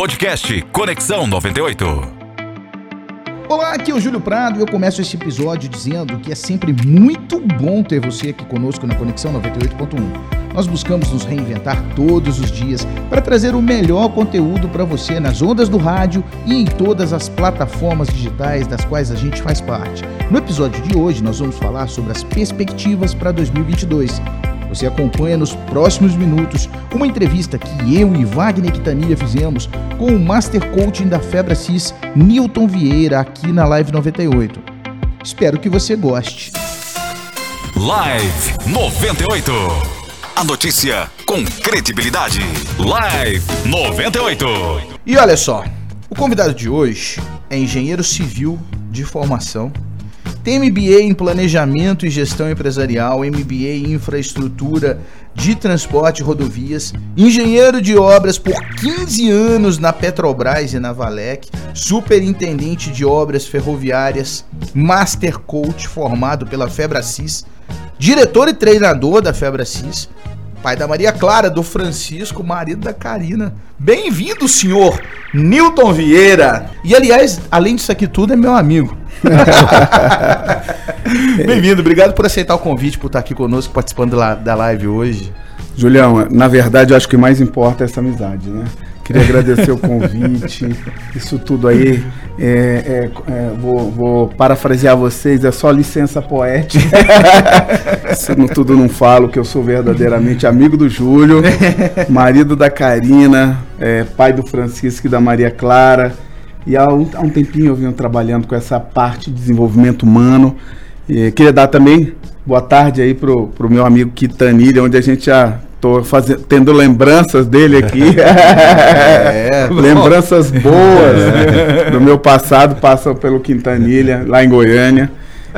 Podcast Conexão 98. Olá, aqui é o Júlio Prado e eu começo esse episódio dizendo que é sempre muito bom ter você aqui conosco na Conexão 98.1. Nós buscamos nos reinventar todos os dias para trazer o melhor conteúdo para você nas ondas do rádio e em todas as plataformas digitais das quais a gente faz parte. No episódio de hoje, nós vamos falar sobre as perspectivas para 2022 você acompanha nos próximos minutos uma entrevista que eu e Wagner Quitania fizemos com o Master Coaching da Febra Cis, Newton Vieira, aqui na Live 98. Espero que você goste. Live 98. A notícia com credibilidade. Live 98. E olha só, o convidado de hoje é engenheiro civil de formação tem MBA em Planejamento e Gestão Empresarial, MBA em Infraestrutura de Transporte e Rodovias, engenheiro de obras por 15 anos na Petrobras e na Valec, superintendente de obras ferroviárias, Master Coach formado pela Febracis, diretor e treinador da Febracis, pai da Maria Clara, do Francisco, marido da Karina. Bem-vindo, senhor Newton Vieira. E aliás, além disso aqui tudo, é meu amigo. Bem-vindo, obrigado por aceitar o convite, por estar aqui conosco, participando da live hoje. Julião, na verdade, eu acho que o mais importa é essa amizade, né? Queria agradecer o convite, isso tudo aí. É, é, é, vou, vou, parafrasear vocês, é só licença poética. isso não, tudo não falo, que eu sou verdadeiramente amigo do Júlio, marido da Karina, é, pai do Francisco e da Maria Clara. E há um, há um tempinho eu venho trabalhando com essa parte de desenvolvimento humano. E queria dar também boa tarde aí pro, pro meu amigo Kitanilha, onde a gente já tô fazendo, tendo lembranças dele aqui. é, lembranças boas é. do meu passado passam pelo Quintanilha, lá em Goiânia.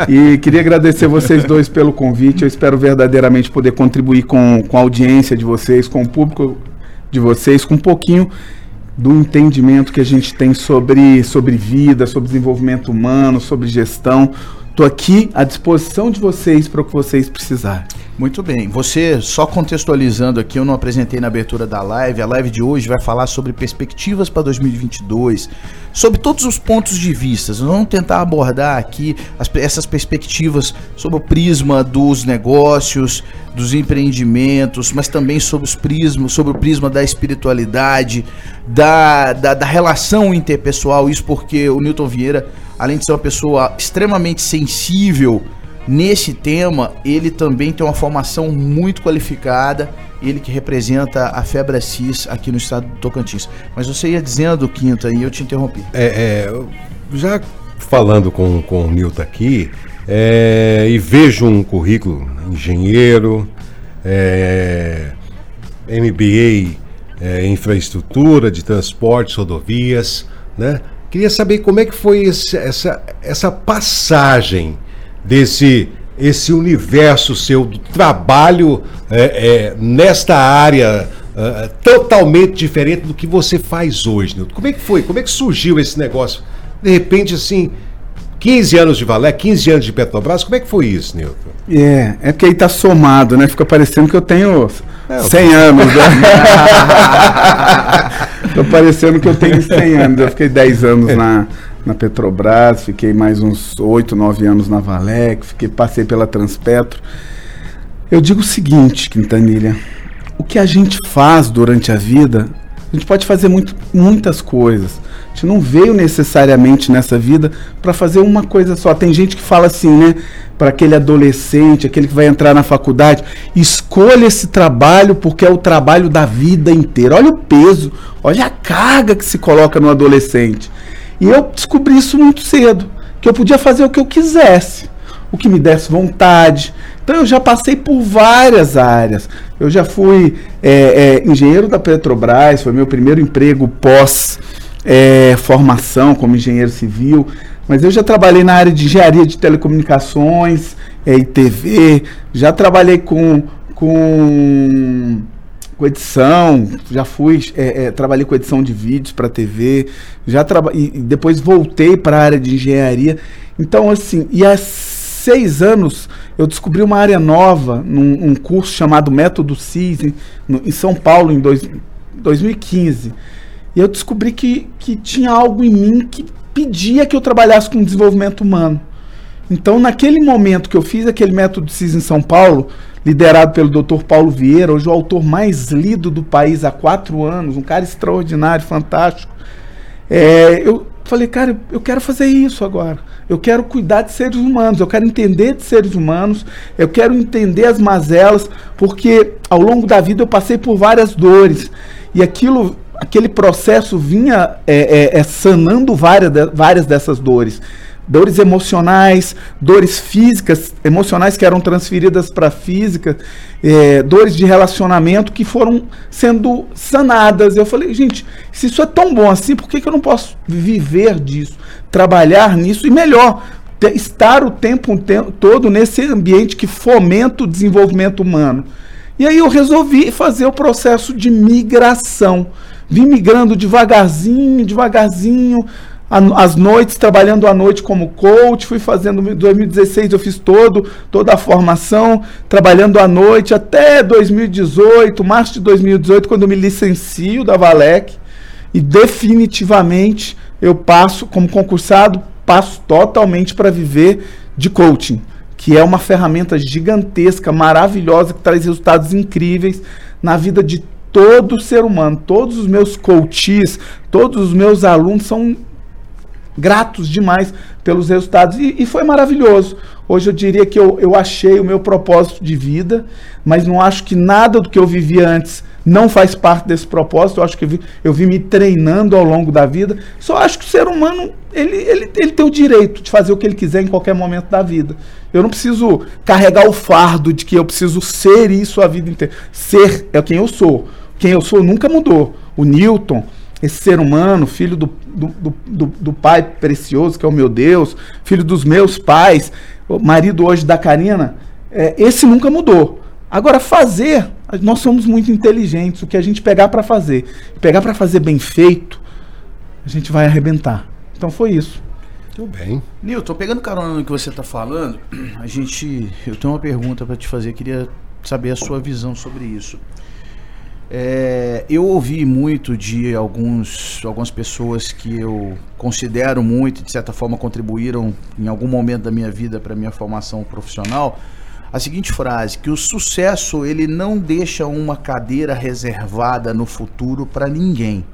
E queria agradecer vocês dois pelo convite. Eu espero verdadeiramente poder contribuir com, com a audiência de vocês, com o público de vocês, com um pouquinho do entendimento que a gente tem sobre, sobre vida, sobre desenvolvimento humano, sobre gestão. Estou aqui à disposição de vocês para o que vocês precisarem. Muito bem. Você, só contextualizando aqui, eu não apresentei na abertura da live. A live de hoje vai falar sobre perspectivas para 2022, sobre todos os pontos de vista. Vamos tentar abordar aqui as, essas perspectivas sobre o prisma dos negócios, dos empreendimentos, mas também sobre os prismas, sobre o prisma da espiritualidade, da, da, da relação interpessoal. Isso porque o Newton Vieira, além de ser uma pessoa extremamente sensível Nesse tema, ele também tem uma formação muito qualificada, ele que representa a Febra Cis aqui no estado do Tocantins. Mas você ia dizendo, Quinta, e eu te interrompi. É, é já falando com, com o Nilton aqui, é, e vejo um currículo, engenheiro, é, MBA é, infraestrutura de transportes, rodovias, né? Queria saber como é que foi esse, essa, essa passagem desse esse universo seu do trabalho é, é, nesta área é, totalmente diferente do que você faz hoje, Nilton. Como é que foi? Como é que surgiu esse negócio? De repente, assim, 15 anos de Valé, 15 anos de Petrobras, como é que foi isso, Nilton? É, é porque aí tá somado, né? Fica parecendo que eu tenho é, 100 anos, né? Tô parecendo que eu tenho 100 anos, eu fiquei 10 anos na na Petrobras, fiquei mais uns oito, nove anos na Valec, fiquei, passei pela Transpetro. Eu digo o seguinte, Quintanilha, o que a gente faz durante a vida, a gente pode fazer muito, muitas coisas. A gente não veio necessariamente nessa vida para fazer uma coisa só. Tem gente que fala assim, né? Para aquele adolescente, aquele que vai entrar na faculdade, escolha esse trabalho porque é o trabalho da vida inteira. Olha o peso, olha a carga que se coloca no adolescente. E eu descobri isso muito cedo, que eu podia fazer o que eu quisesse, o que me desse vontade. Então eu já passei por várias áreas. Eu já fui é, é, engenheiro da Petrobras, foi meu primeiro emprego pós é, formação como engenheiro civil. Mas eu já trabalhei na área de engenharia de telecomunicações é, e TV, já trabalhei com, com com edição, já fui, é, é, trabalhei com edição de vídeos para TV, já e depois voltei para a área de engenharia. Então, assim, e há seis anos eu descobri uma área nova, num um curso chamado Método CIS, em, no, em São Paulo, em dois, 2015. E eu descobri que, que tinha algo em mim que pedia que eu trabalhasse com desenvolvimento humano. Então, naquele momento que eu fiz aquele método CIS em São Paulo, liderado pelo Dr. Paulo Vieira, hoje o autor mais lido do país há quatro anos, um cara extraordinário, fantástico, é, eu falei, cara, eu quero fazer isso agora. Eu quero cuidar de seres humanos, eu quero entender de seres humanos, eu quero entender as mazelas, porque ao longo da vida eu passei por várias dores. E aquilo aquele processo vinha é, é, é, sanando várias, várias dessas dores. Dores emocionais, dores físicas, emocionais que eram transferidas para física, é, dores de relacionamento que foram sendo sanadas. Eu falei, gente, se isso é tão bom assim, por que, que eu não posso viver disso, trabalhar nisso e melhor, estar o tempo todo nesse ambiente que fomenta o desenvolvimento humano? E aí eu resolvi fazer o processo de migração Vim migrando devagarzinho, devagarzinho, as noites, trabalhando à noite como coach, fui fazendo, em 2016 eu fiz todo, toda a formação, trabalhando à noite até 2018, março de 2018, quando eu me licencio da Valec, e definitivamente eu passo, como concursado, passo totalmente para viver de coaching, que é uma ferramenta gigantesca, maravilhosa, que traz resultados incríveis na vida de todo ser humano, todos os meus coaches, todos os meus alunos são gratos demais pelos resultados e, e, foi maravilhoso. Hoje eu diria que eu, eu achei o meu propósito de vida, mas não acho que nada do que eu vivi antes não faz parte desse propósito. Eu acho que eu vi, eu vi me treinando ao longo da vida. Só acho que o ser humano ele, ele, ele tem o direito de fazer o que ele quiser em qualquer momento da vida. Eu não preciso carregar o fardo de que eu preciso ser isso a vida inteira. Ser é quem eu sou quem eu sou nunca mudou. O Newton, esse ser humano, filho do, do, do, do, Pai precioso, que é o meu Deus, filho dos meus pais, o marido hoje da Karina, é, esse nunca mudou. Agora, fazer, nós somos muito inteligentes. O que a gente pegar para fazer, pegar para fazer bem feito, a gente vai arrebentar. Então foi isso. Tudo bem. Nilton, pegando carona no que você está falando, a gente, eu tenho uma pergunta para te fazer, queria saber a sua visão sobre isso. É, eu ouvi muito de alguns, algumas pessoas que eu considero muito, de certa forma contribuíram em algum momento da minha vida para minha formação profissional, a seguinte frase, que o sucesso ele não deixa uma cadeira reservada no futuro para ninguém.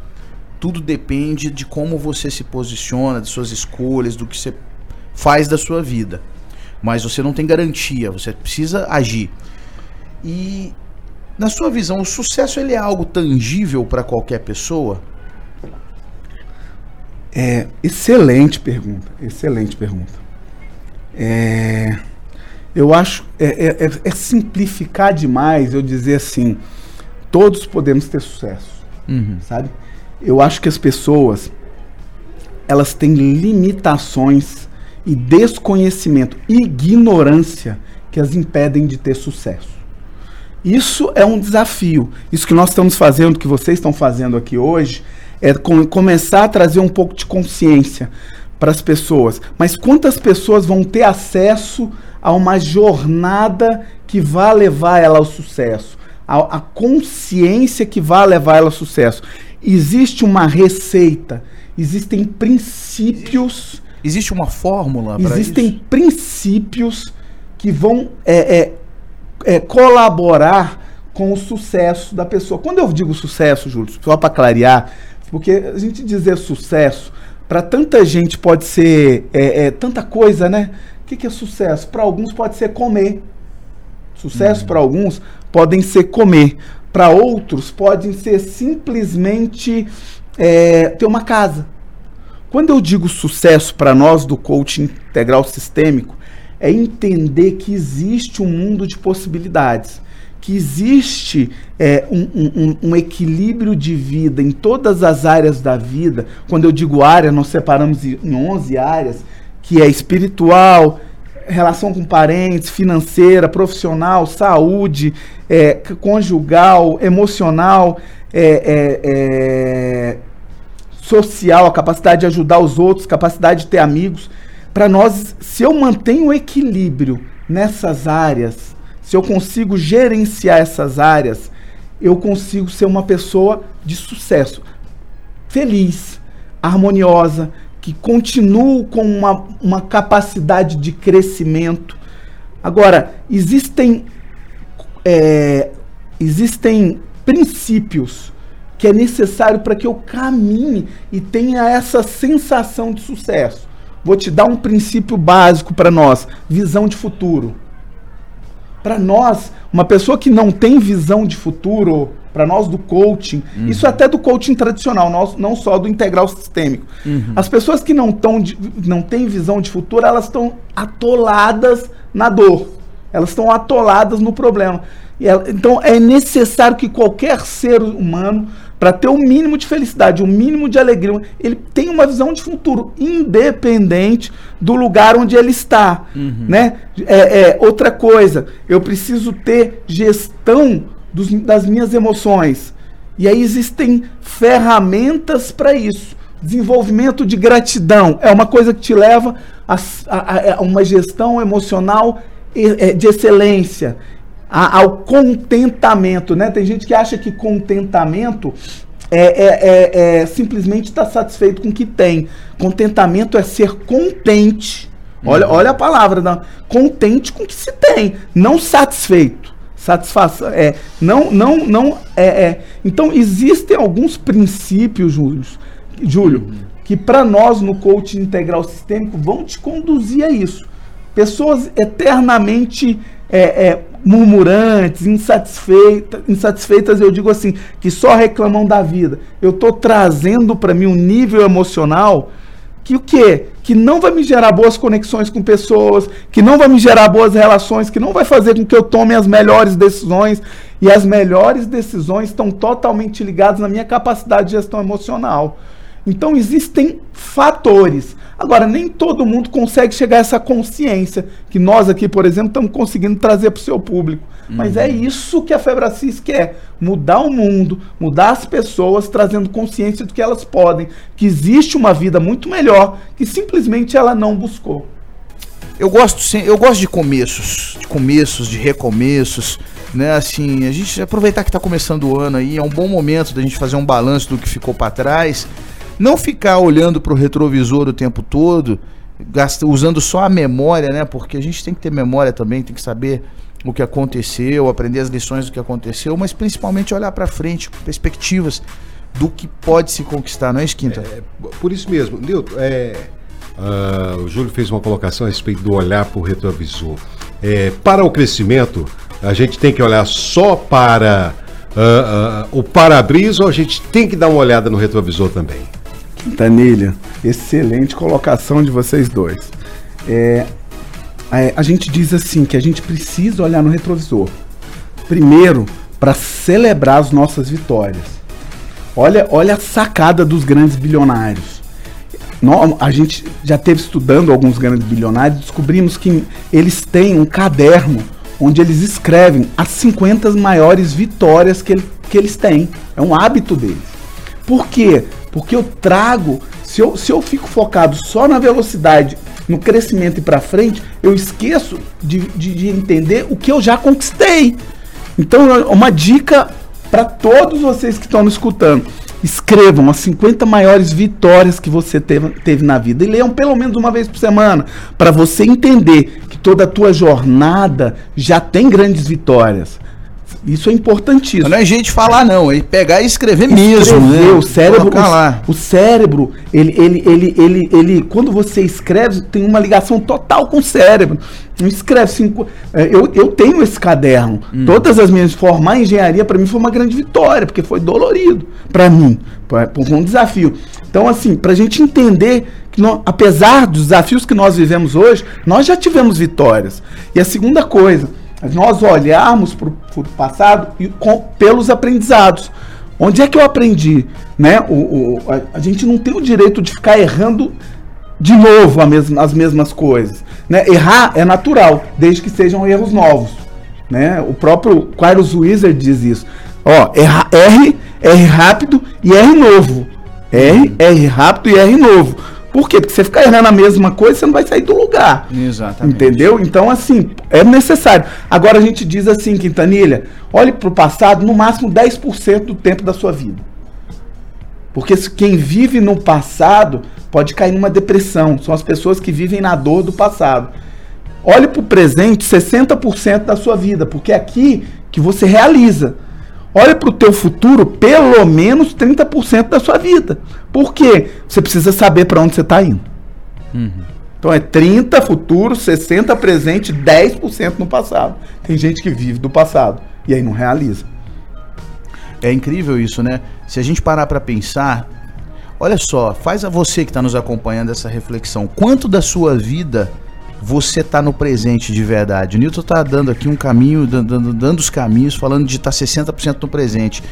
Tudo depende de como você se posiciona, de suas escolhas, do que você faz da sua vida. Mas você não tem garantia, você precisa agir. E na sua visão, o sucesso ele é algo tangível para qualquer pessoa? É, excelente pergunta, excelente pergunta. É, eu acho é, é, é, é, simplificar demais eu dizer assim, todos podemos ter sucesso, uhum. sabe? Eu acho que as pessoas elas têm limitações e desconhecimento, ignorância que as impedem de ter sucesso. Isso é um desafio. Isso que nós estamos fazendo, que vocês estão fazendo aqui hoje, é com, começar a trazer um pouco de consciência para as pessoas. Mas quantas pessoas vão ter acesso a uma jornada que vai levar ela ao sucesso? A, a consciência que vai levar ela ao sucesso. Existe uma receita, existem princípios. Existe uma fórmula para isso? Existem princípios que vão é, é, é, colaborar com o sucesso da pessoa. Quando eu digo sucesso, Júlio, só para clarear, porque a gente dizer sucesso, para tanta gente pode ser é, é, tanta coisa, né? O que, que é sucesso? Para alguns pode ser comer. Sucesso para alguns podem ser comer. Para outros podem ser simplesmente é, ter uma casa. Quando eu digo sucesso para nós do coaching integral sistêmico, é entender que existe um mundo de possibilidades, que existe é, um, um, um, equilíbrio de vida em todas as áreas da vida. Quando eu digo área, nós separamos em 11 áreas, que é espiritual, relação com parentes, financeira, profissional, saúde, é, conjugal, emocional, é, é, é social, a capacidade de ajudar os outros, capacidade de ter amigos para nós, se eu mantenho o equilíbrio nessas áreas, se eu consigo gerenciar essas áreas, eu consigo ser uma pessoa de sucesso. feliz, harmoniosa, que continuo com uma, uma capacidade de crescimento. Agora, existem, é, existem princípios que é necessário para que eu caminhe e tenha essa sensação de sucesso. Vou te dar um princípio básico para nós: visão de futuro. Para nós, uma pessoa que não tem visão de futuro, para nós do coaching, uhum. isso até do coaching tradicional, nós, não só do integral sistêmico. Uhum. As pessoas que não, tão de, não têm visão de futuro, elas estão atoladas na dor. Elas estão atoladas no problema. Ela, então é necessário que qualquer ser humano para ter o um mínimo de felicidade, o um mínimo de alegria. Ele tem uma visão de futuro, independente do lugar onde ele está. Uhum. Né? É, é, outra coisa, eu preciso ter gestão dos, das minhas emoções. E aí existem ferramentas para isso. Desenvolvimento de gratidão é uma coisa que te leva a, a, a uma gestão emocional é, de excelência a, ao contentamento, né? Tem gente que acha que contentamento é, é, é, é simplesmente estar tá satisfeito com o que tem. Contentamento é ser contente. Olha, uhum. olha a palavra, não. contente com o que se tem, não satisfeito. Satisfação é não não não é, é. então existem alguns princípios, Júlio, Júlio, uhum. que para nós no coaching integral sistêmico vão te conduzir a isso. Pessoas eternamente é, é, murmurantes, insatisfeitas, insatisfeitas, eu digo assim, que só reclamam da vida. Eu estou trazendo para mim um nível emocional que o quê? Que não vai me gerar boas conexões com pessoas, que não vai me gerar boas relações, que não vai fazer com que eu tome as melhores decisões. E as melhores decisões estão totalmente ligadas na minha capacidade de gestão emocional. Então existem fatores. Agora, nem todo mundo consegue chegar a essa consciência que nós aqui, por exemplo, estamos conseguindo trazer para o seu público. Uhum. Mas é isso que a Febracis quer: mudar o mundo, mudar as pessoas, trazendo consciência de que elas podem, que existe uma vida muito melhor que simplesmente ela não buscou. Eu gosto, eu gosto de começos, de começos, de recomeços, né? Assim, a gente aproveitar que está começando o ano aí, é um bom momento da gente fazer um balanço do que ficou para trás não ficar olhando para o retrovisor o tempo todo, usando só a memória, né? Porque a gente tem que ter memória também, tem que saber o que aconteceu, aprender as lições do que aconteceu, mas principalmente olhar para frente, perspectivas do que pode se conquistar, não é, Esquinta? É, por isso mesmo, Nilton, é, uh, o Júlio fez uma colocação a respeito do olhar para o retrovisor. É, para o crescimento, a gente tem que olhar só para uh, uh, o para-brisa ou a gente tem que dar uma olhada no retrovisor também? Quintanilha, excelente colocação de vocês dois. É, é, a gente diz assim que a gente precisa olhar no retrovisor. Primeiro, para celebrar as nossas vitórias. Olha, olha a sacada dos grandes bilionários. A gente já teve estudando alguns grandes bilionários, descobrimos que eles têm um caderno onde eles escrevem as 50 maiores vitórias que, ele, que eles têm. É um hábito deles. Por quê? Porque eu trago, se eu, se eu fico focado só na velocidade, no crescimento e para frente, eu esqueço de, de, de, entender o que eu já conquistei. Então, uma dica para todos vocês que estão me escutando. Escrevam as 50 maiores vitórias que você teve, teve na vida e leiam pelo menos uma vez por semana para você entender que toda a tua jornada já tem grandes vitórias. Isso é importantíssimo. Não é gente falar, não, é pegar e escrever, escrever mesmo. Né? O cérebro, o, o, cérebro, ele, ele, ele, ele, ele, quando você escreve, tem uma ligação total com o cérebro. Não escreve cinco. É, eu, eu tenho esse caderno. Hum. Todas as minhas. Formar engenharia, para mim, foi uma grande vitória, porque foi dolorido para mim. Foi um desafio. Então, assim, para a gente entender que, nós, apesar dos desafios que nós vivemos hoje, nós já tivemos vitórias. E a segunda coisa nós olharmos para o passado e com, pelos aprendizados. Onde é que eu aprendi? Né? O, o a, a, gente não tem o direito de ficar errando de novo as mesmas coisas. Né? Errar é natural, desde que sejam erros novos. Né? O próprio Quairos Wizard diz isso. Ó, erra, R rápido e R novo. R, R rápido e R novo. Por quê? Porque você ficar errando a mesma coisa, você não vai sair do lugar. Exatamente. Entendeu? Então, assim, é necessário. Agora a gente diz assim, Quintanilha, olhe para o passado no máximo 10% do tempo da sua vida. Porque quem vive no passado pode cair numa depressão. São as pessoas que vivem na dor do passado. Olhe para o presente 60% da sua vida, porque é aqui que você realiza. Olhe para o teu futuro pelo menos 30% da sua vida. Por quê? Você precisa saber para onde você está indo. Uhum. Então é 30 futuro, 60 presente, 10% no passado. Tem gente que vive do passado e aí não realiza. É incrível isso, né? Se a gente parar para pensar, olha só, faz a você que está nos acompanhando essa reflexão. Quanto da sua vida você está no presente de verdade? O Newton está dando aqui um caminho, dando, dando os caminhos, falando de estar tá 60% no presente.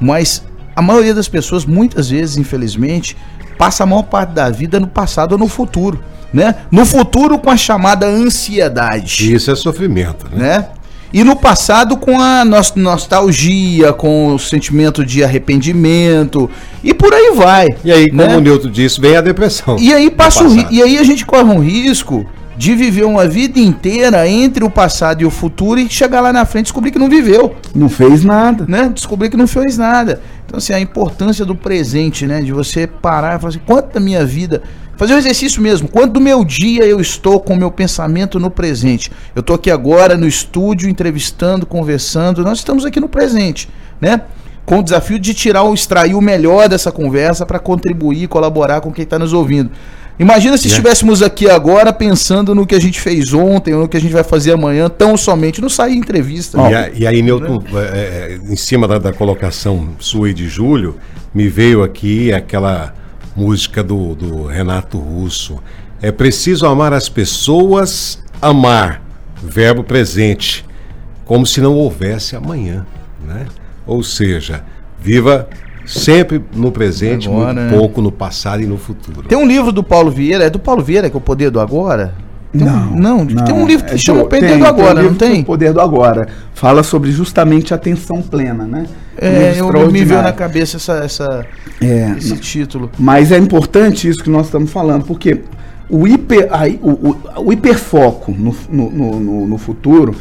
Mas a maioria das pessoas, muitas vezes, infelizmente, passa a maior parte da vida no passado ou no futuro. Né? No futuro com a chamada ansiedade. Isso é sofrimento, né? né? E no passado com a nostalgia, com o sentimento de arrependimento e por aí vai. E aí, como né? o Newton disse, vem a depressão. E aí passa o, e aí a gente corre um risco de viver uma vida inteira entre o passado e o futuro e chegar lá na frente e descobrir que não viveu. Não fez nada. Né? Descobrir que não fez nada. Então, assim, a importância do presente, né? De você parar e falar assim, quanto da minha vida Fazer o um exercício mesmo. Quanto do meu dia eu estou com o meu pensamento no presente? Eu estou aqui agora no estúdio, entrevistando, conversando. Nós estamos aqui no presente, né? Com o desafio de tirar ou extrair o melhor dessa conversa para contribuir, colaborar com quem está nos ouvindo. Imagina se estivéssemos aqui agora pensando no que a gente fez ontem ou no que a gente vai fazer amanhã, tão somente não sair entrevista. E, a, e, aí, Newton, né? é, em cima da, da colocação sua e de Júlio, me veio aqui aquela música do, do Renato Russo. É preciso amar as pessoas, amar, verbo presente, como se não houvesse amanhã, né? Ou seja, viva sempre no presente, agora, muito né? pouco no passado e no futuro. Tem um livro do Paulo Vieira, é do Paulo Vieira que é o Poder do Agora? Tem não, um, não, não, tem um livro que é, chama O Poder tem, do Agora, tem um não tem? O Poder do Agora. Fala sobre justamente a atenção plena, né? É, eu me veio na cabeça essa, essa é, esse título. Mas é importante isso que nós estamos falando, porque o, hiper, o, o, o hiperfoco no, no, no, no futuro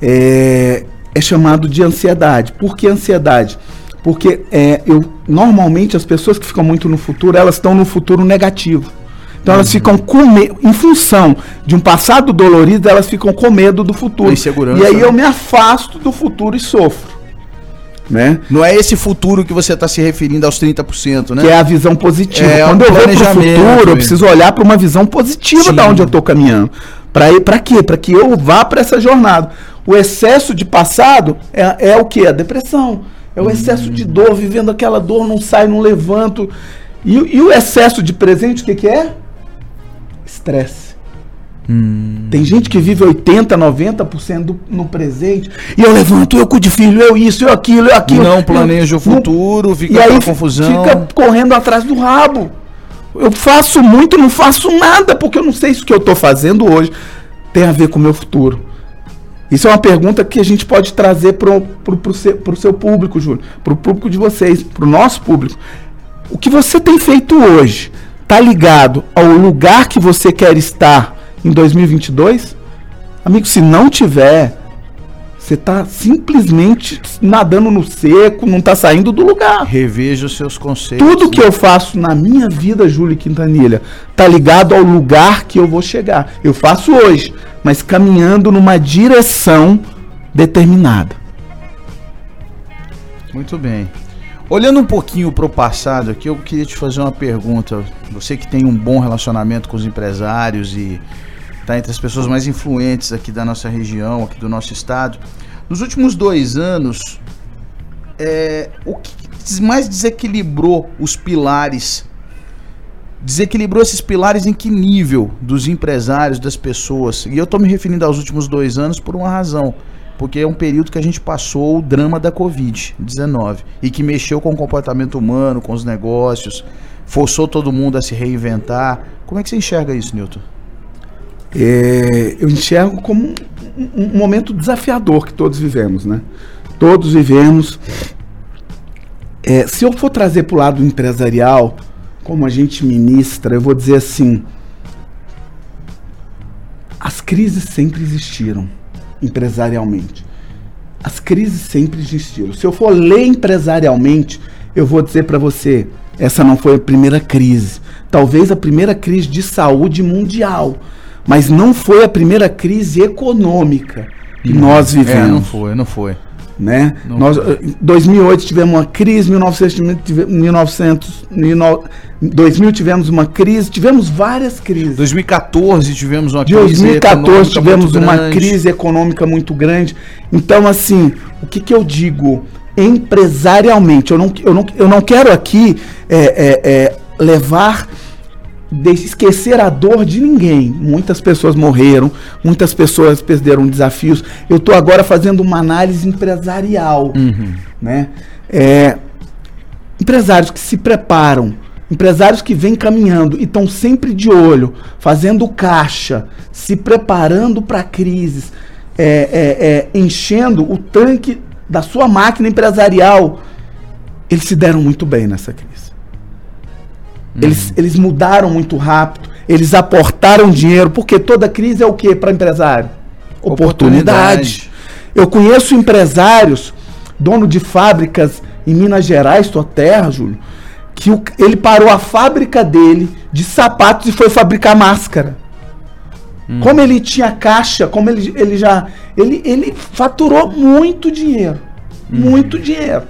é, é chamado de ansiedade. Por que ansiedade? Porque é, eu, normalmente as pessoas que ficam muito no futuro, elas estão no futuro negativo. Então elas ficam com medo, em função de um passado dolorido, elas ficam com medo do futuro. E aí eu me afasto do futuro e sofro. Né? Não é esse futuro que você está se referindo aos 30%, né? Que é a visão positiva. É Quando eu vejo o futuro, eu preciso olhar para uma visão positiva Sim. da onde eu estou caminhando. Para ir para quê? Para que eu vá para essa jornada. O excesso de passado é, é o que? A depressão. É o excesso de dor, vivendo aquela dor, não sai, não levanto. E, e o excesso de presente, o que, que é? estresse. Hum. Tem gente que vive 80, 90% do, no presente. E eu levanto, eu cuido de filho, eu isso, eu aquilo, eu aquilo. Não planeja o futuro, fica e aí confusão. Fica correndo atrás do rabo. Eu faço muito, não faço nada, porque eu não sei se o que eu estou fazendo hoje tem a ver com o meu futuro. Isso é uma pergunta que a gente pode trazer para o seu, seu público, Júlio, para o público de vocês, para o nosso público. O que você tem feito hoje tá ligado ao lugar que você quer estar em 2022? Amigo, se não tiver, você está simplesmente nadando no seco, não está saindo do lugar. Reveja os seus conceitos. Tudo que eu faço na minha vida, Júlio Quintanilha, tá ligado ao lugar que eu vou chegar. Eu faço hoje, mas caminhando numa direção determinada. Muito bem. Olhando um pouquinho para o passado aqui, eu queria te fazer uma pergunta. Você que tem um bom relacionamento com os empresários e está entre as pessoas mais influentes aqui da nossa região, aqui do nosso estado. Nos últimos dois anos, é, o que mais desequilibrou os pilares? Desequilibrou esses pilares em que nível dos empresários, das pessoas? E eu estou me referindo aos últimos dois anos por uma razão porque é um período que a gente passou o drama da Covid-19 e que mexeu com o comportamento humano, com os negócios, forçou todo mundo a se reinventar. Como é que você enxerga isso, Newton? É, eu enxergo como um, um, momento desafiador que todos vivemos, né? Todos vivemos. É, se eu for trazer para o lado empresarial, como a gente ministra, eu vou dizer assim: as crises sempre existiram empresarialmente. As crises sempre existiram. Se eu for ler empresarialmente, eu vou dizer para você, essa não foi a primeira crise. Talvez a primeira crise de saúde mundial, mas não foi a primeira crise econômica que nós vivemos. É, não foi, não foi né? Não Nós, em 2008 tivemos uma crise, 1900, 1900, 2000 tivemos uma crise, tivemos várias crises. 2014 tivemos uma crise 2014 tivemos uma grande. crise econômica muito grande. Então, assim, o que, que eu digo? Empresarialmente, eu não, eu não, eu não quero aqui é, é, é, levar de esquecer a dor de ninguém. Muitas pessoas morreram, muitas pessoas perderam desafios. Eu estou agora fazendo uma análise empresarial, uhum. né? É, empresários que se preparam, empresários que vêm caminhando e estão sempre de olho, fazendo caixa, se preparando para crises, é, é, é, enchendo o tanque da sua máquina empresarial, eles se deram muito bem nessa crise. Eles, eles mudaram muito rápido, eles aportaram dinheiro, porque toda crise é o que para empresário? Oportunidade. Oportunidade. Eu conheço empresários, dono de fábricas em Minas Gerais, tua terra, Júlio, que o, ele parou a fábrica dele de sapatos e foi fabricar máscara. Hum. Como ele tinha caixa, como ele, ele já. Ele, ele faturou muito dinheiro. Hum. Muito dinheiro.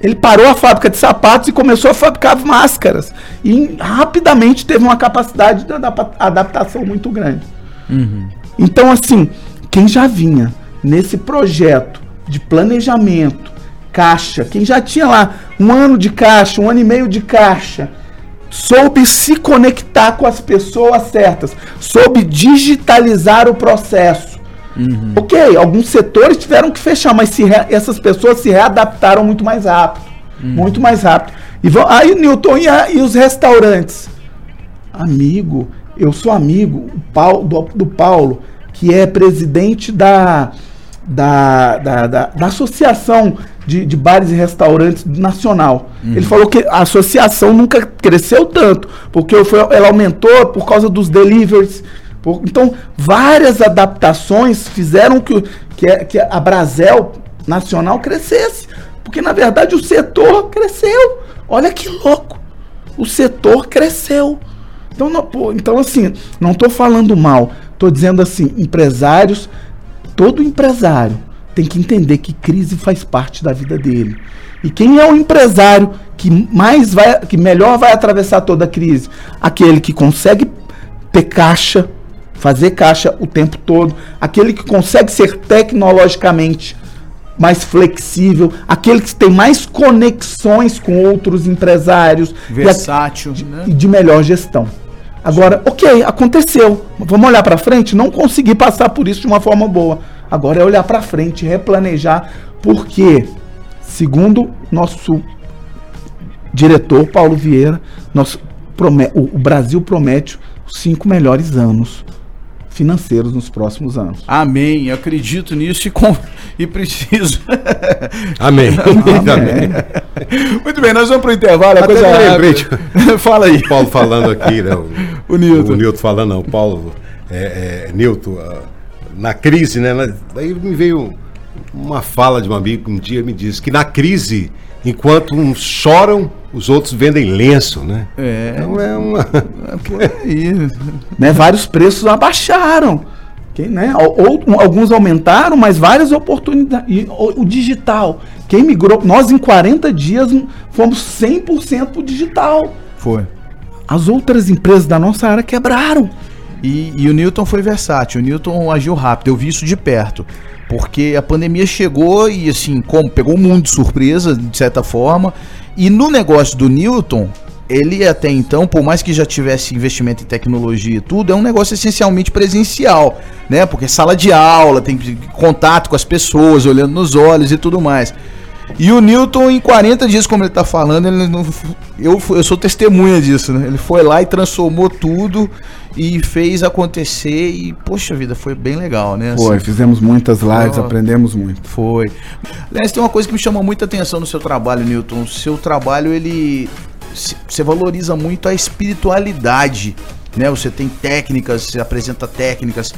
Ele parou a fábrica de sapatos e começou a fabricar máscaras. E rapidamente teve uma capacidade de adaptação muito grande. Uhum. Então, assim, quem já vinha nesse projeto de planejamento, caixa, quem já tinha lá um ano de caixa, um ano e meio de caixa, soube se conectar com as pessoas certas, soube digitalizar o processo Uhum. Ok, alguns setores tiveram que fechar, mas se essas pessoas se readaptaram muito mais rápido. Uhum. Muito mais rápido. E vão, aí, Newton, e, a, e, os restaurantes? Amigo, eu sou amigo Paulo, do, do Paulo, que é presidente da, da, da, da, da Associação de, de, Bares e Restaurantes Nacional. Uhum. Ele falou que a associação nunca cresceu tanto, porque foi, ela aumentou por causa dos deliveries então, várias adaptações fizeram que, que, que a Brasel Nacional crescesse. Porque, na verdade, o setor cresceu. Olha que louco. O setor cresceu. Então, não, pô, então assim, não estou falando mal. Estou dizendo assim, empresários, todo empresário tem que entender que crise faz parte da vida dele. E quem é o empresário que mais vai, que melhor vai atravessar toda a crise? Aquele que consegue ter caixa, fazer caixa o tempo todo, aquele que consegue ser tecnologicamente mais flexível, aquele que tem mais conexões com outros empresários versátil e, né? de melhor gestão. Agora, ok, aconteceu. Vamos olhar para frente. Não consegui passar por isso de uma forma boa. Agora é olhar para frente, replanejar, porque, segundo nosso diretor Paulo Vieira, nosso, o Brasil promete os cinco melhores anos financeiros nos próximos anos. Amém. Eu acredito nisso e, com, e preciso. Amém. Amém. Muito bem, nós vamos para o intervalo. Até coisa lembrei, Fala aí. O Paulo falando aqui, né? O, o Nilton. O Nilton falando, não. O Paulo, é, é, Nilton, uh, na crise, né? Daí me veio uma fala de um amigo que um dia me disse que na crise, enquanto uns choram, os outros vendem lenço, né? É. Então é uma. É por aí. né? Vários preços abaixaram. Quem, né? Ou, alguns aumentaram, mas várias oportunidades. E, o, o, digital. Quem migrou. Nós, em 40 dias, fomos 100% pro digital. Foi. As outras empresas da nossa área quebraram. E, e o Newton foi versátil. O Newton agiu rápido. Eu vi isso de perto. Porque a pandemia chegou e, assim, como pegou o mundo de surpresa, de certa forma. E no negócio do Newton, ele até então, por mais que já tivesse investimento em tecnologia e tudo, é um negócio essencialmente presencial, né? Porque sala de aula, tem contato com as pessoas, olhando nos olhos e tudo mais. E o Newton, em 40 dias, como ele está falando, ele não, eu, eu sou testemunha disso, né? Ele foi lá e transformou tudo e fez acontecer e, poxa vida, foi bem legal, né? Foi, assim, fizemos muitas lives, aprendemos muito. Foi. Aliás, tem uma coisa que me chamou muita atenção no seu trabalho, Newton. O seu trabalho, ele. Você valoriza muito a espiritualidade, né? Você tem técnicas, você apresenta técnicas.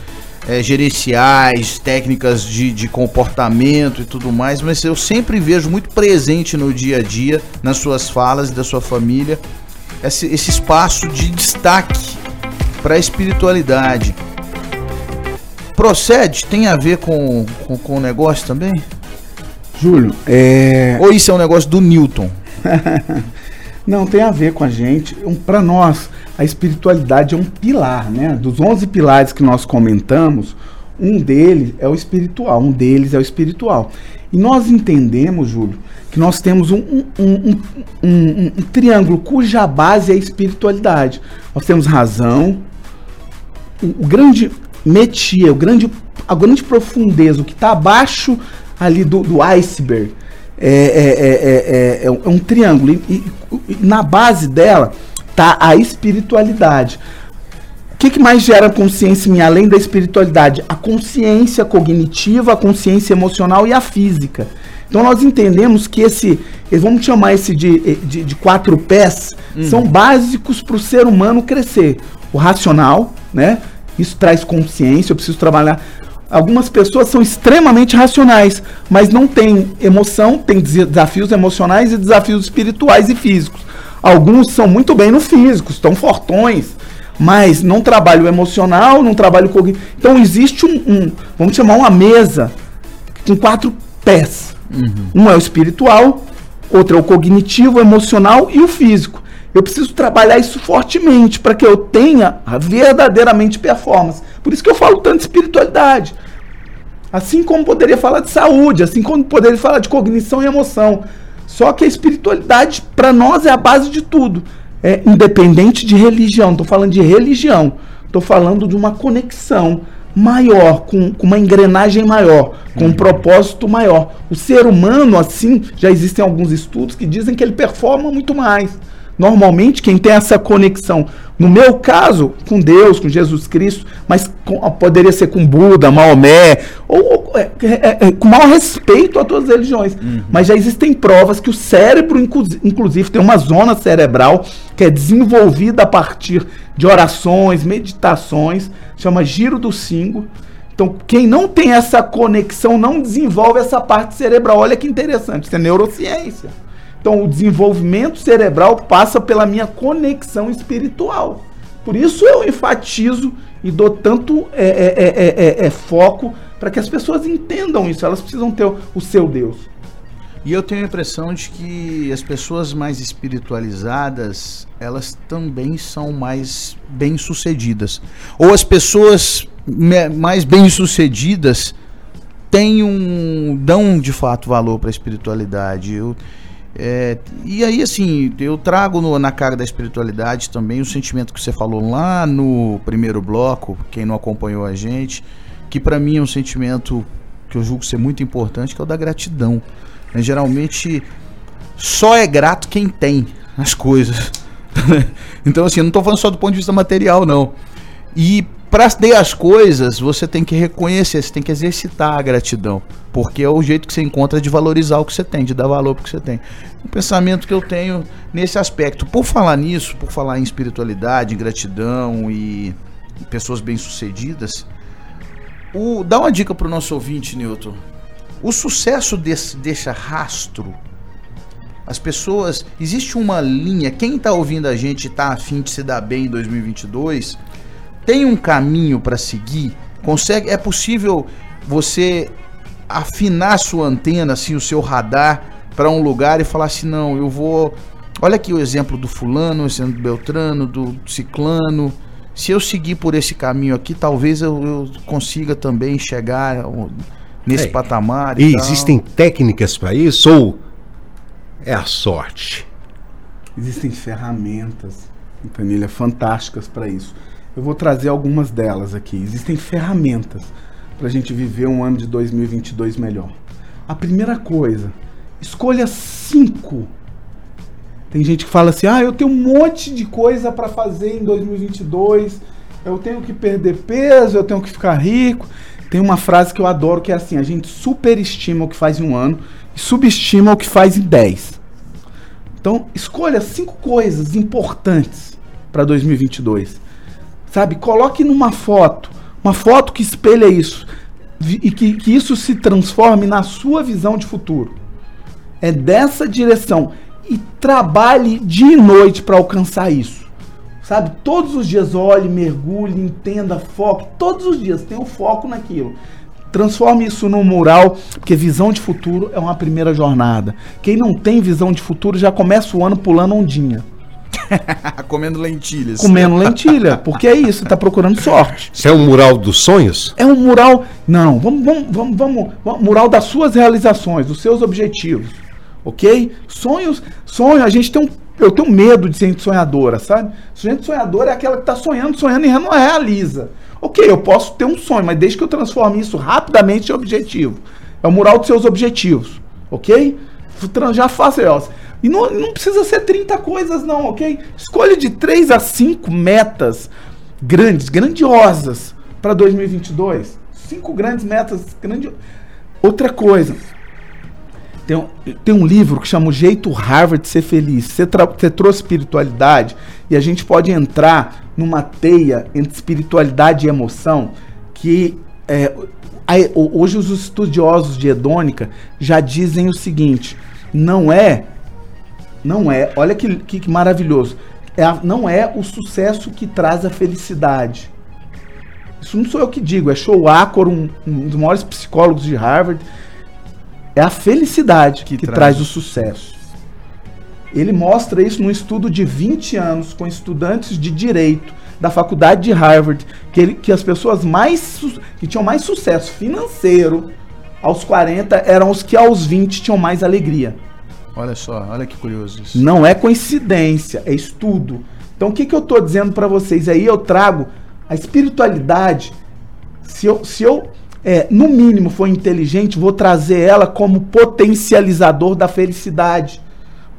É, gerenciais, técnicas de, de comportamento e tudo mais, mas eu sempre vejo muito presente no dia a dia, nas suas falas e da sua família, esse, esse espaço de destaque para a espiritualidade. Procede? Tem a ver com, com, com o negócio também? Júlio, é. Ou isso é um negócio do Newton? Não, tem a ver com a gente. Um, Para nós, a espiritualidade é um pilar, né? Dos 11 pilares que nós comentamos, um deles é o espiritual, um deles é o espiritual. E nós entendemos, Júlio, que nós temos um, um, um, um triângulo cuja base é a espiritualidade. Nós temos razão, o, o grande metia, o grande, a grande profundeza, o que está abaixo ali do, do iceberg, é, é, é, é, um triângulo. E, e, na base dela está a espiritualidade. O que, que, mais gera consciência em mim, além da espiritualidade? A consciência cognitiva, a consciência emocional e a física. Então nós entendemos que esse, vamos chamar esse de, de, de quatro pés, uhum. são básicos para o ser humano crescer. O racional, né? Isso traz consciência, eu preciso trabalhar Algumas pessoas são extremamente racionais, mas não têm emoção, têm desafios emocionais e desafios espirituais e físicos. Alguns são muito bem no físico, estão fortões, mas não trabalham o emocional, não trabalham o cognitivo. Então existe um, um, vamos chamar uma mesa com quatro pés. Uhum. Um é o espiritual, outro é o cognitivo, o emocional e o físico. Eu preciso trabalhar isso fortemente para que eu tenha verdadeiramente performance. Por isso que eu falo tanto de espiritualidade. Assim como poderia falar de saúde, assim como poderia falar de cognição e emoção. Só que a espiritualidade, para nós, é a base de tudo. É independente de religião. Estou falando de religião. Estou falando de uma conexão maior, com, com, uma engrenagem maior, com um propósito maior. O ser humano, assim, já existem alguns estudos que dizem que ele performa muito mais. Normalmente, quem tem essa conexão, no meu caso, com Deus, com Jesus Cristo, mas com, poderia ser com Buda, Maomé, ou, ou é, é, é, com maior respeito a todas as religiões. Uhum. Mas já existem provas que o cérebro, inclusive, tem uma zona cerebral que é desenvolvida a partir de orações, meditações, chama giro do cingo. Então, quem não tem essa conexão não desenvolve essa parte cerebral. Olha que interessante, isso é neurociência. Então, o desenvolvimento cerebral passa pela minha conexão espiritual. Por isso eu enfatizo e dou tanto é, é, é, é foco para que as pessoas entendam isso. Elas precisam ter o seu Deus. E eu tenho a impressão de que as pessoas mais espiritualizadas, elas também são mais bem-sucedidas. Ou as pessoas mais bem-sucedidas têm um dão de fato valor para a espiritualidade. Eu, é, e aí, assim, eu trago no, na cara da espiritualidade também o sentimento que você falou lá no primeiro bloco, quem não acompanhou a gente, que para mim é um sentimento que eu julgo ser muito importante, que é o da gratidão. É, geralmente, só é grato quem tem as coisas. então, assim, eu não estou falando só do ponto de vista material, não. E para ter as coisas, você tem que reconhecer, você tem que exercitar a gratidão, porque é o jeito que você encontra de valorizar o que você tem, de dar valor para o que você tem. Um pensamento que eu tenho nesse aspecto. Por falar nisso, por falar em espiritualidade, em gratidão e pessoas bem-sucedidas, o, dá uma dica para o nosso ouvinte, Newton. O sucesso desse, deixa rastro. As pessoas. Existe uma linha. Quem está ouvindo a gente e está afim de se dar bem em 2022 tem um caminho para seguir? Consegue? É possível você afinar sua antena, assim, o seu radar para um lugar e falar assim, não, eu vou. Olha aqui o exemplo do fulano, o exemplo do Beltrano, do ciclano. Se eu seguir por esse caminho aqui, talvez eu, eu consiga também chegar nesse é, patamar. E, e existem técnicas para isso ou é a sorte? Existem ferramentas, família, fantásticas para isso. Eu vou trazer algumas delas aqui. Existem ferramentas para a gente viver um ano de 2022 melhor. A primeira coisa, escolha cinco. Tem gente que fala assim: ah, eu tenho um monte de coisa para fazer em 2022. Eu tenho que perder peso, eu tenho que ficar rico. Tem uma frase que eu adoro que é assim: a gente superestima o que faz em um ano e subestima o que faz em dez. Então, escolha cinco coisas importantes para 2022. Sabe? Coloque numa foto Uma foto que espelha isso. E que, que isso se transforme na sua visão de futuro. É dessa direção. E trabalhe dia e noite para alcançar isso. Sabe? Todos os dias olhe, mergulhe, entenda, foque. Todos os dias tenha o um foco naquilo. Transforme isso num mural, porque visão de futuro é uma primeira jornada. Quem não tem visão de futuro já começa o ano pulando ondinha. Comendo lentilhas. Comendo lentilha, porque é isso, tá procurando sorte. Isso é um mural dos sonhos? É um mural. Não, vamos, vamos, vamos, vamos, vamos mural das suas realizações, dos seus objetivos. Ok? Sonhos, sonho, a gente tem um. Eu tenho medo de ser gente sonhadora, sabe? Gente sonhadora é aquela que está sonhando, sonhando e não realiza. Ok, eu posso ter um sonho, mas desde que eu transforme isso rapidamente em objetivo. É o mural dos seus objetivos. Ok? Já faço. E não, não precisa ser 30 coisas, não, ok? Escolha de 3 a 5 metas grandes, grandiosas para 2022. Cinco grandes metas. Grandi... Outra coisa. Tem um, tem um livro que chama O Jeito Harvard de Ser Feliz. Você, você trouxe espiritualidade e a gente pode entrar numa teia entre espiritualidade e emoção que é, hoje os estudiosos de hedônica já dizem o seguinte: não é não é, olha que, que, que maravilhoso. É a, não é o sucesso que traz a felicidade. Isso não sou eu que digo, é Show Acor, um, um dos maiores psicólogos de Harvard. É a felicidade que, que traz. traz o sucesso. Ele mostra isso num estudo de 20 anos com estudantes de direito da faculdade de Harvard, que, ele, que as pessoas mais que tinham mais sucesso financeiro aos 40 eram os que aos 20 tinham mais alegria. Olha só, olha que curioso isso. Não é coincidência, é estudo. Então o que, que eu estou dizendo para vocês? Aí eu trago a espiritualidade. Se eu, se eu é, no mínimo, for inteligente, vou trazer ela como potencializador da felicidade.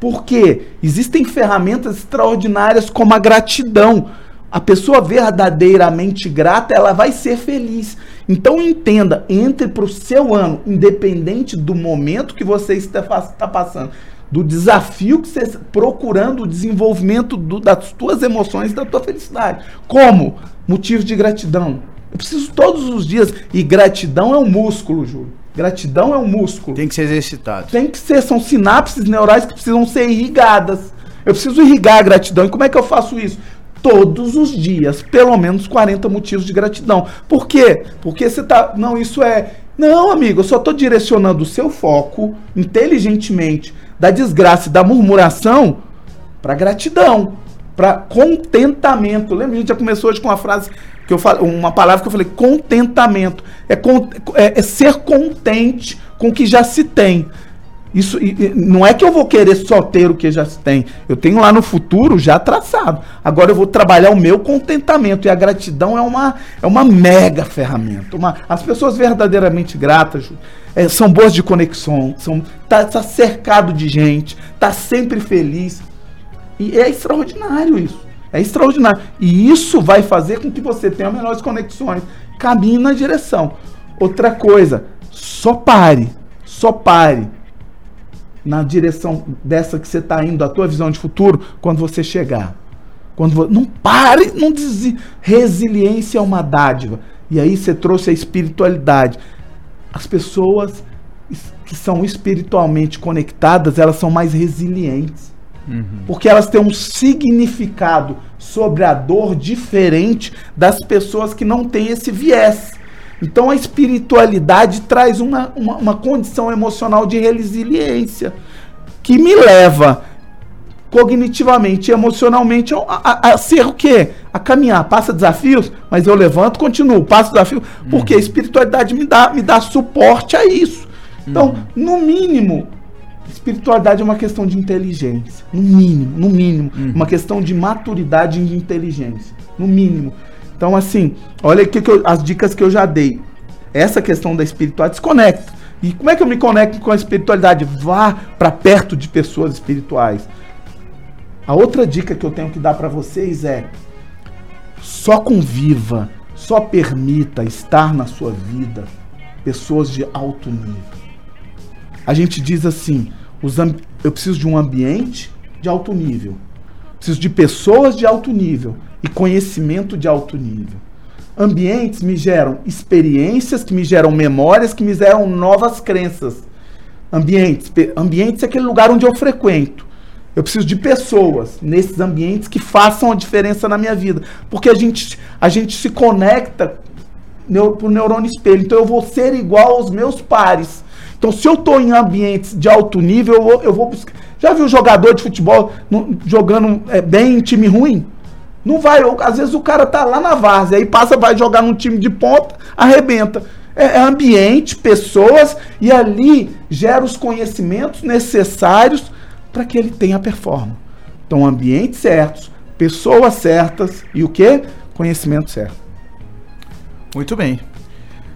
Porque existem ferramentas extraordinárias como a gratidão. A pessoa verdadeiramente grata, ela vai ser feliz. Então entenda, entre para o seu ano, independente do momento que você está, está passando, do desafio que você está procurando o desenvolvimento do, das tuas emoções e da tua felicidade. Como? Motivos de gratidão. Eu preciso todos os dias. E gratidão é um músculo, Júlio. Gratidão é um músculo. Tem que ser exercitado. Tem que ser, são sinapses neurais que precisam ser irrigadas. Eu preciso irrigar a gratidão. E como é que eu faço isso? Todos os dias, pelo menos 40 motivos de gratidão. Por quê? Porque você tá, não, isso é, não, amigo, eu só estou direcionando o seu foco inteligentemente da desgraça e da murmuração para gratidão, para contentamento. Lembra, a gente já começou hoje com uma frase que eu falei, uma palavra que eu falei, contentamento. É, é, é ser contente com o que já se tem. Isso não é que eu vou querer só ter o que já se tem. Eu tenho lá no futuro já traçado. Agora eu vou trabalhar o meu contentamento e a gratidão é uma é uma mega ferramenta. Uma, as pessoas verdadeiramente gratas é, são boas de conexão, são tá, tá cercado de gente, tá sempre feliz e é extraordinário isso. É extraordinário. E isso vai fazer com que você tenha melhores conexões. Caminhe na direção. Outra coisa, só pare. Só pare na direção dessa que você está indo, a tua visão de futuro, quando você chegar. Quando vo... Não pare, não diz Resiliência é uma dádiva. E aí você trouxe a espiritualidade. As pessoas que são espiritualmente conectadas, elas são mais resilientes. Uhum. Porque elas têm um significado sobre a dor diferente das pessoas que não têm esse viés. Então a espiritualidade traz uma, uma, uma condição emocional de resiliência que me leva cognitivamente e emocionalmente a, a, a, ser o quê? A caminhar. Passa desafios, mas eu levanto, continuo, passo desafio, porque a uhum. espiritualidade me dá, me dá suporte a isso. Então, uhum. no mínimo, espiritualidade é uma questão de inteligência. No mínimo, no mínimo. Uhum. Uma questão de maturidade e de inteligência. No mínimo. Então, assim, olha aqui eu, as dicas que eu já dei. Essa questão da espiritualidade desconecta. E como é que eu me conecto com a espiritualidade? Vá para perto de pessoas espirituais. A outra dica que eu tenho que dar para vocês é: só conviva, só permita estar na sua vida pessoas de alto nível. A gente diz assim: eu preciso de um ambiente de alto nível, preciso de pessoas de alto nível e conhecimento de alto nível. Ambientes me geram experiências, que me geram memórias, que me geram novas crenças. Ambientes, ambientes é aquele lugar onde eu frequento. Eu preciso de pessoas nesses ambientes que façam a diferença na minha vida. Porque a gente, a gente se conecta neur, por neurônio espelho. Então eu vou ser igual aos meus pares. Então, se eu estou em ambientes de alto nível, eu vou, eu vou buscar. Já viu jogador de futebol no, jogando é, bem em time ruim? Não vai. Às vezes o cara tá lá na várzea, aí passa, vai jogar num time de ponta, arrebenta. É, é ambiente, pessoas, e ali gera os conhecimentos necessários para que ele tenha performance. Então, ambientes certos, pessoas certas e o que? Conhecimento certo. Muito bem.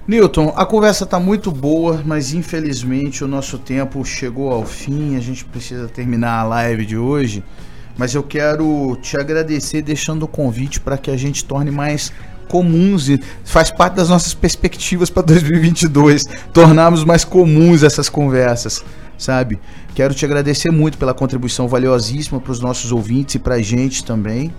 Newton, a conversa está muito boa, mas infelizmente o nosso tempo chegou ao fim. A gente precisa terminar a live de hoje. Mas eu quero te agradecer deixando o convite para que a gente torne mais comuns e faz parte das nossas perspectivas para 2022 tornarmos mais comuns essas conversas, sabe? Quero te agradecer muito pela contribuição valiosíssima para os nossos ouvintes e para a gente também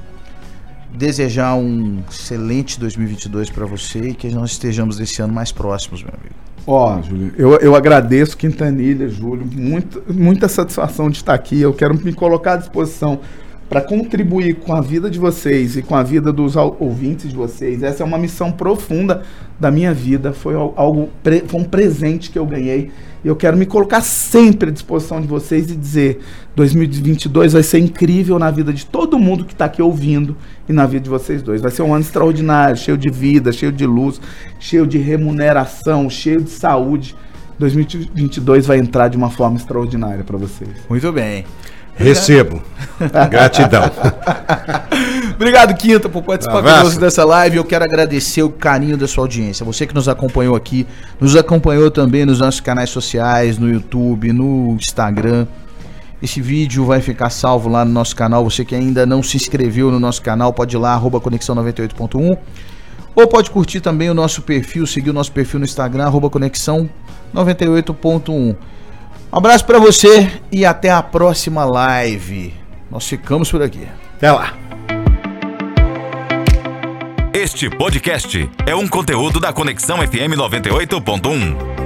desejar um excelente 2022 para você e que nós estejamos esse ano mais próximos, meu amigo. Ó, oh, Júlio, eu, eu agradeço Quintanilha, Júlio, muito, muita satisfação de estar aqui. Eu quero me colocar à disposição para contribuir com a vida de vocês e com a vida dos ouvintes de vocês. Essa é uma missão profunda da minha vida. Foi algo, foi um presente que eu ganhei eu quero me colocar sempre à disposição de vocês e dizer: 2022 vai ser incrível na vida de todo mundo que está aqui ouvindo e na vida de vocês dois. Vai ser um ano extraordinário, cheio de vida, cheio de luz, cheio de remuneração, cheio de saúde. 2022 vai entrar de uma forma extraordinária para vocês. Muito bem. Recebo. Gratidão. Obrigado, Quinta, por participar conosco dessa live. Eu quero agradecer o carinho da sua audiência. Você que nos acompanhou aqui, nos acompanhou também nos nossos canais sociais, no YouTube, no Instagram. Esse vídeo vai ficar salvo lá no nosso canal. Você que ainda não se inscreveu no nosso canal, pode ir lá, arroba conexão 98.1. Ou pode curtir também o nosso perfil, seguir o nosso perfil no Instagram, arroba conexão 98.1. Um abraço para você e até a próxima live. Nós ficamos por aqui. Até lá. Este podcast é um conteúdo da Conexão FM 98.1.